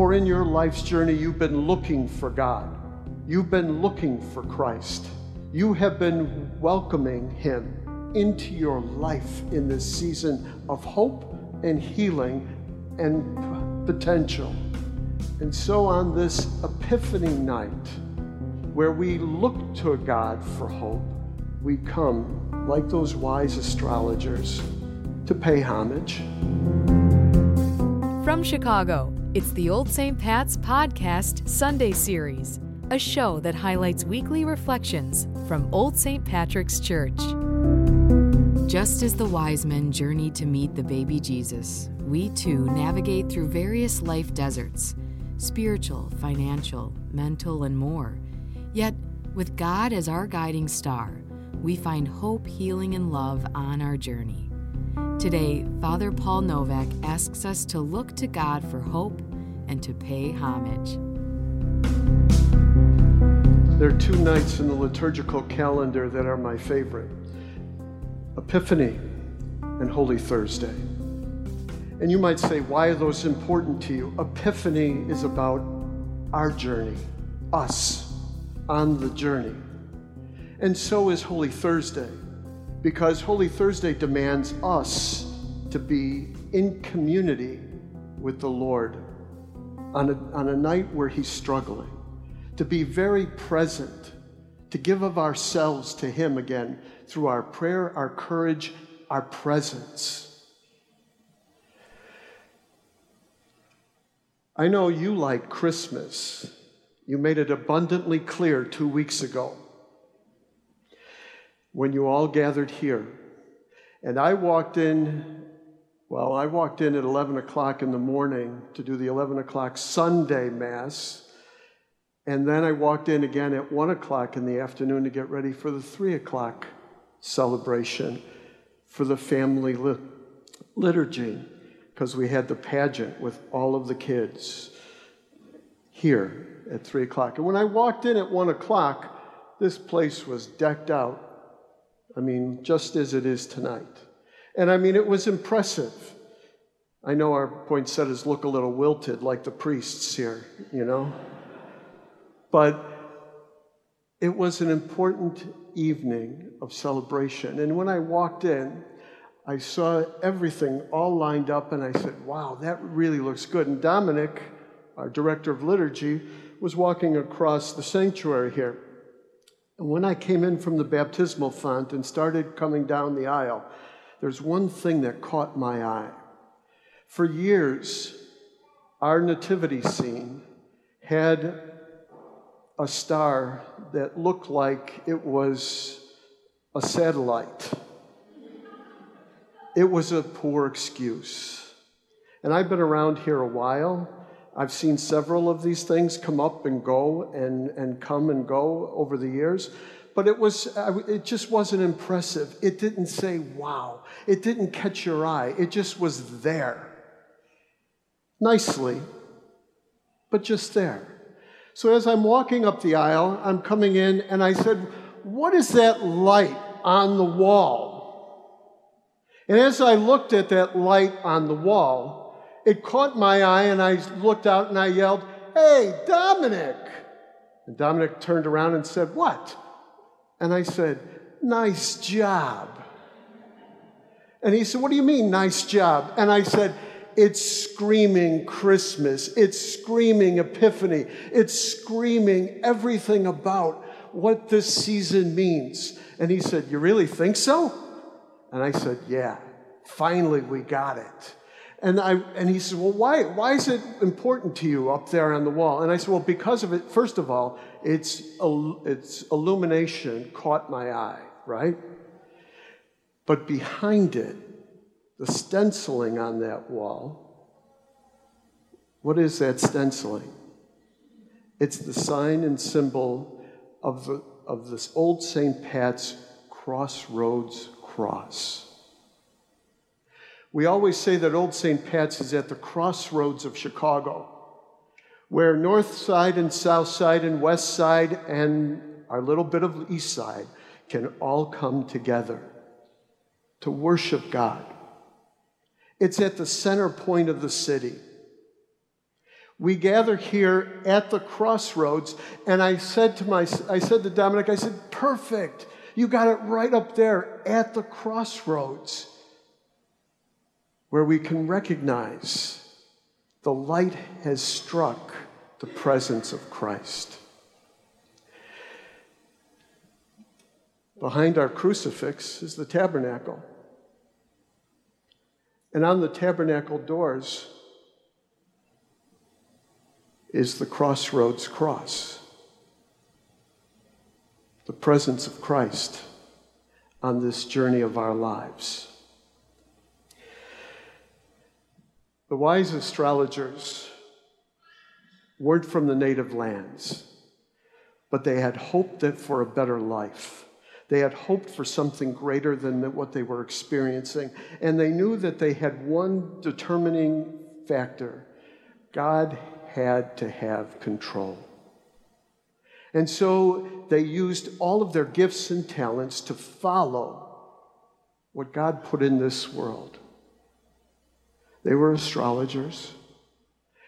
For in your life's journey, you've been looking for God. You've been looking for Christ. You have been welcoming Him into your life in this season of hope and healing and potential. And so on this Epiphany night, where we look to God for hope, we come like those wise astrologers to pay homage. From Chicago, it's the Old St. Pat's Podcast Sunday Series, a show that highlights weekly reflections from Old St. Patrick's Church. Just as the wise men journeyed to meet the baby Jesus, we too navigate through various life deserts spiritual, financial, mental, and more. Yet, with God as our guiding star, we find hope, healing, and love on our journey. Today, Father Paul Novak asks us to look to God for hope and to pay homage. There are two nights in the liturgical calendar that are my favorite Epiphany and Holy Thursday. And you might say, why are those important to you? Epiphany is about our journey, us on the journey. And so is Holy Thursday, because Holy Thursday demands us to be in community with the Lord on a, on a night where He's struggling, to be very present, to give of ourselves to Him again through our prayer, our courage, our presence. I know you like Christmas. You made it abundantly clear two weeks ago when you all gathered here. And I walked in, well, I walked in at 11 o'clock in the morning to do the 11 o'clock Sunday Mass. And then I walked in again at 1 o'clock in the afternoon to get ready for the 3 o'clock celebration for the family liturgy because we had the pageant with all of the kids here at 3 o'clock. And when I walked in at 1 o'clock, this place was decked out. I mean, just as it is tonight. And I mean, it was impressive. I know our poinsettias look a little wilted like the priests here, you know? But it was an important evening of celebration. And when I walked in, I saw everything all lined up, and I said, Wow, that really looks good. And Dominic, our director of liturgy, was walking across the sanctuary here. And when I came in from the baptismal font and started coming down the aisle, there's one thing that caught my eye. For years, our nativity scene had a star that looked like it was a satellite it was a poor excuse. And I've been around here a while. I've seen several of these things come up and go and, and come and go over the years. But it, was, it just wasn't impressive. It didn't say, wow. It didn't catch your eye. It just was there. Nicely, but just there. So as I'm walking up the aisle, I'm coming in and I said, What is that light on the wall? And as I looked at that light on the wall, it caught my eye and I looked out and I yelled, Hey, Dominic! And Dominic turned around and said, What? And I said, Nice job. And he said, What do you mean, nice job? And I said, It's screaming Christmas. It's screaming Epiphany. It's screaming everything about what this season means. And he said, You really think so? And I said, Yeah, finally we got it. And, I, and he said, Well, why, why is it important to you up there on the wall? And I said, Well, because of it, first of all, its, its illumination caught my eye, right? But behind it, the stenciling on that wall, what is that stenciling? It's the sign and symbol of, the, of this old St. Pat's crossroads cross. We always say that Old St. Pat's is at the crossroads of Chicago, where North Side and South Side and West Side and our little bit of East Side can all come together to worship God. It's at the center point of the city. We gather here at the crossroads, and I said to my, I said to Dominic, I said, perfect. You got it right up there at the crossroads where we can recognize the light has struck the presence of Christ. Behind our crucifix is the tabernacle. And on the tabernacle doors is the crossroads cross, the presence of Christ on this journey of our lives. The wise astrologers weren't from the native lands, but they had hoped that for a better life. They had hoped for something greater than what they were experiencing. And they knew that they had one determining factor God had to have control. And so they used all of their gifts and talents to follow what God put in this world. They were astrologers.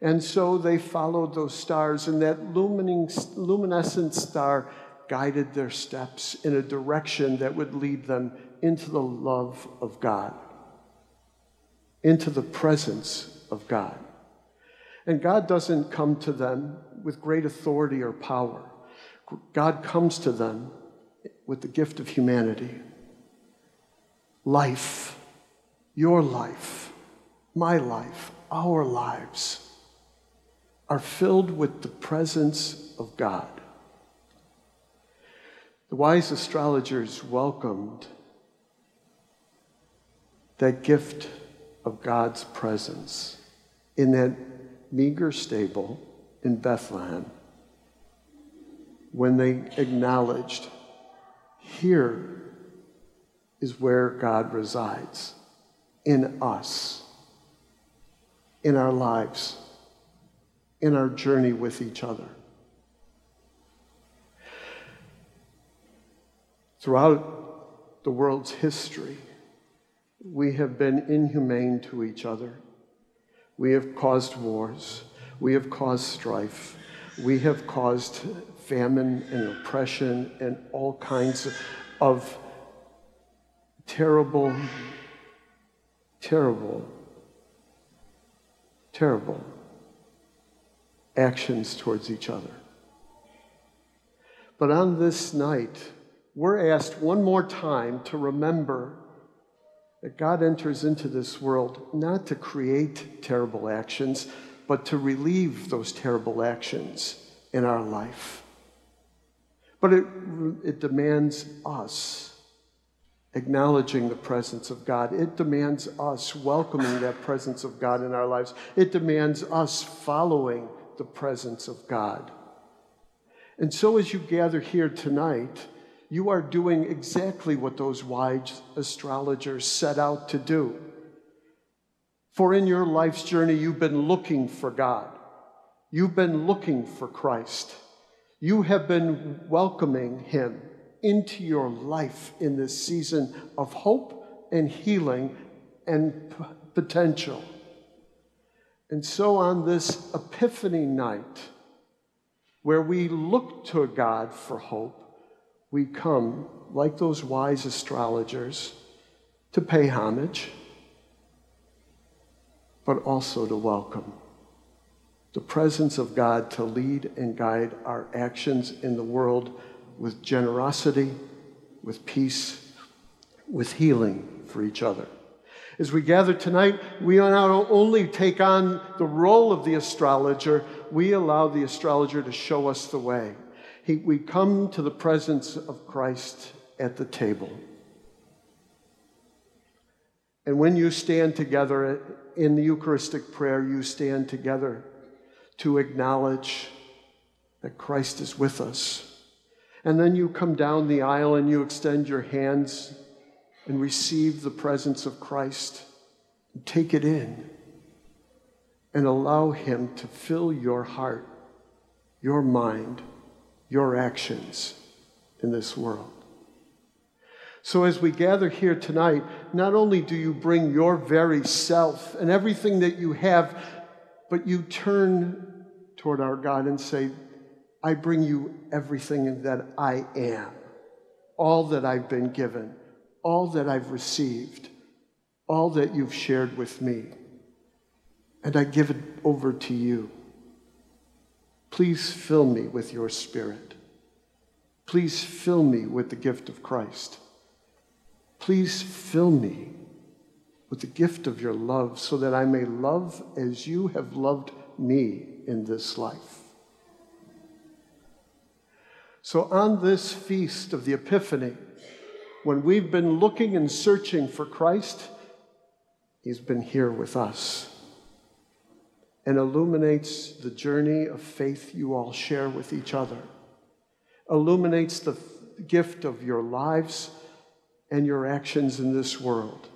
And so they followed those stars, and that luminescent star guided their steps in a direction that would lead them into the love of God, into the presence of God. And God doesn't come to them with great authority or power, God comes to them with the gift of humanity life, your life my life, our lives, are filled with the presence of God. The wise astrologers welcomed that gift of God's presence in that meager stable in Bethlehem when they acknowledged here is where God resides in us in our lives, in our journey with each other. Throughout the world's history, we have been inhumane to each other. We have caused wars. We have caused strife. We have caused famine and oppression and all kinds of terrible, terrible terrible actions towards each other. But on this night, we're asked one more time to remember that God enters into this world not to create terrible actions, but to relieve those terrible actions in our life. But it, it demands us acknowledging the presence of God. It demands us welcoming that presence of God in our lives. It demands us following the presence of God. And so, as you gather here tonight, you are doing exactly what those wise astrologers set out to do. For in your life's journey, you've been looking for God, you've been looking for Christ, you have been welcoming Him into your life in this season of hope and healing and p- potential. And so, on this Epiphany night, where we look to God for hope, we come, like those wise astrologers, to pay homage, but also to welcome the presence of God to lead and guide our actions in the world with generosity, with peace, with healing for each other. As we gather tonight, we not only take on the role of the astrologer, we allow the astrologer to show us the way. He, we come to the presence of Christ at the table. And when you stand together in the Eucharistic prayer, you stand together to acknowledge that Christ is with us and then you come down the aisle and you extend your hands and receive the presence of Christ. Take it in and allow Him to fill your heart, your mind, your actions in this world. So, as we gather here tonight, not only do you bring your very self and everything that you have, but you turn toward our God and say, I bring you everything that I am, all that I've been given, all that I've received, all that you've shared with me, and I give it over to you. Please fill me with your spirit. Please fill me with the gift of Christ. Please fill me with the gift of your love so that I may love as you have loved me in this life. So, on this feast of the Epiphany, when we've been looking and searching for Christ, He's been here with us and illuminates the journey of faith you all share with each other, illuminates the gift of your lives and your actions in this world.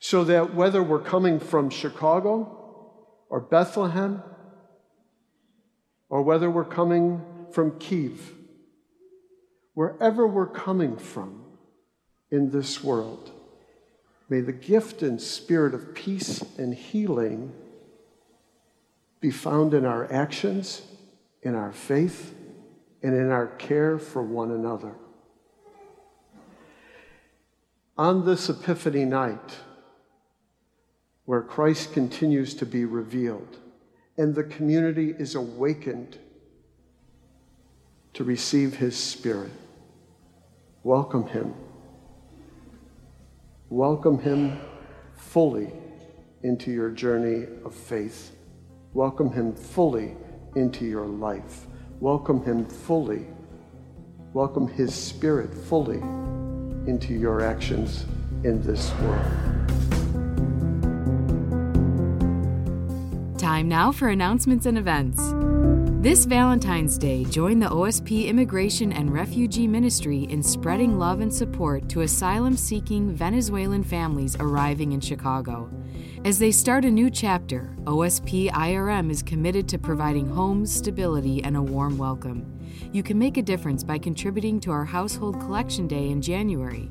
So that whether we're coming from Chicago or Bethlehem, or whether we're coming from Kiev, wherever we're coming from in this world, may the gift and spirit of peace and healing be found in our actions, in our faith, and in our care for one another. On this Epiphany night, where Christ continues to be revealed and the community is awakened to receive his Spirit, welcome him. Welcome him fully into your journey of faith. Welcome him fully into your life. Welcome him fully. Welcome his spirit fully into your actions in this world. Time now for announcements and events. This Valentine's Day, join the OSP Immigration and Refugee Ministry in spreading love and support to asylum seeking Venezuelan families arriving in Chicago. As they start a new chapter, OSP IRM is committed to providing homes, stability, and a warm welcome. You can make a difference by contributing to our Household Collection Day in January.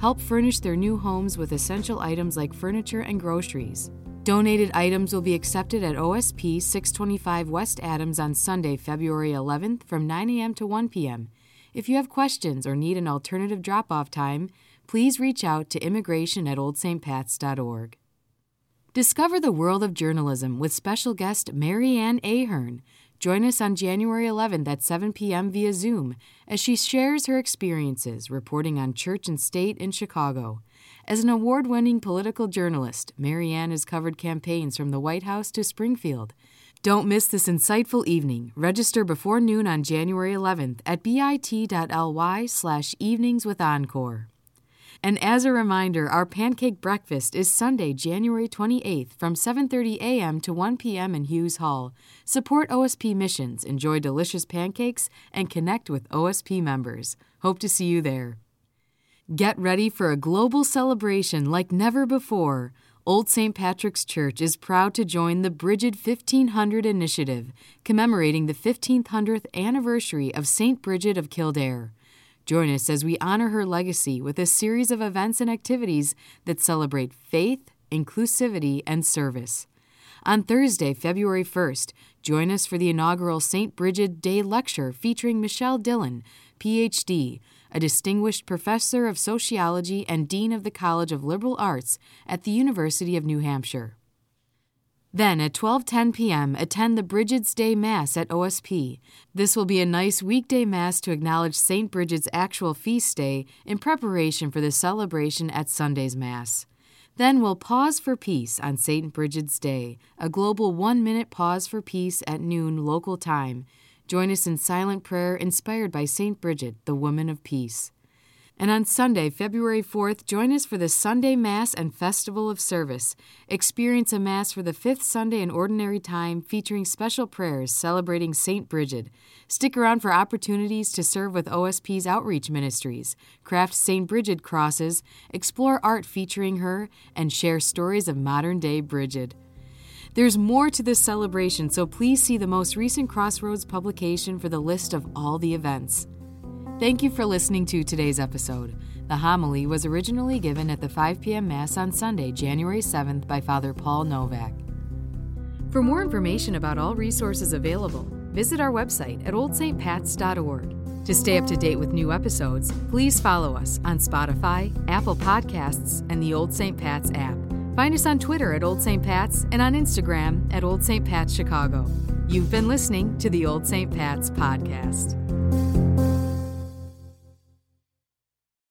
Help furnish their new homes with essential items like furniture and groceries. Donated items will be accepted at OSP 625 West Adams on Sunday, February 11th from 9 a.m. to 1 p.m. If you have questions or need an alternative drop off time, please reach out to immigration at oldstpats.org. Discover the world of journalism with special guest Marianne Ahern. Join us on January 11th at 7 p.m. via Zoom as she shares her experiences reporting on church and state in Chicago. As an award winning political journalist, Marianne has covered campaigns from the White House to Springfield. Don't miss this insightful evening. Register before noon on January 11th at bit.ly slash evenings with Encore. And as a reminder, our pancake breakfast is Sunday, January 28th from 7:30 a.m. to 1 p.m. in Hughes Hall. Support OSP missions, enjoy delicious pancakes, and connect with OSP members. Hope to see you there. Get ready for a global celebration like never before. Old St. Patrick's Church is proud to join the Bridget 1500 initiative, commemorating the 1500th anniversary of St. Bridget of Kildare. Join us as we honor her legacy with a series of events and activities that celebrate faith, inclusivity, and service. On Thursday, February 1st, join us for the inaugural St. Bridget Day Lecture featuring Michele Dillon, PhD a distinguished professor of sociology and dean of the College of Liberal Arts at the University of New Hampshire. Then at 12:10 p.m., attend the Bridget's Day Mass at OSP. This will be a nice weekday mass to acknowledge St. Bridget's actual feast day in preparation for the celebration at Sunday's Mass. Then we'll pause for peace on St. Bridget's Day, a global 1-minute pause for peace at noon local time Join us in silent prayer inspired by St. Bridget, the Woman of Peace. And on Sunday, February 4th, join us for the Sunday Mass and Festival of Service. Experience a Mass for the fifth Sunday in Ordinary Time featuring special prayers celebrating St. Bridget. Stick around for opportunities to serve with OSP's outreach ministries, craft St. Bridget crosses, explore art featuring her, and share stories of modern day Bridget. There's more to this celebration, so please see the most recent Crossroads publication for the list of all the events. Thank you for listening to today's episode. The homily was originally given at the 5 p.m. Mass on Sunday, January 7th, by Father Paul Novak. For more information about all resources available, visit our website at oldstpats.org. To stay up to date with new episodes, please follow us on Spotify, Apple Podcasts, and the Old St. Pat's app. Find us on Twitter at Old St. Pat's and on Instagram at Old St. Pat's Chicago. You've been listening to the Old St. Pat's podcast.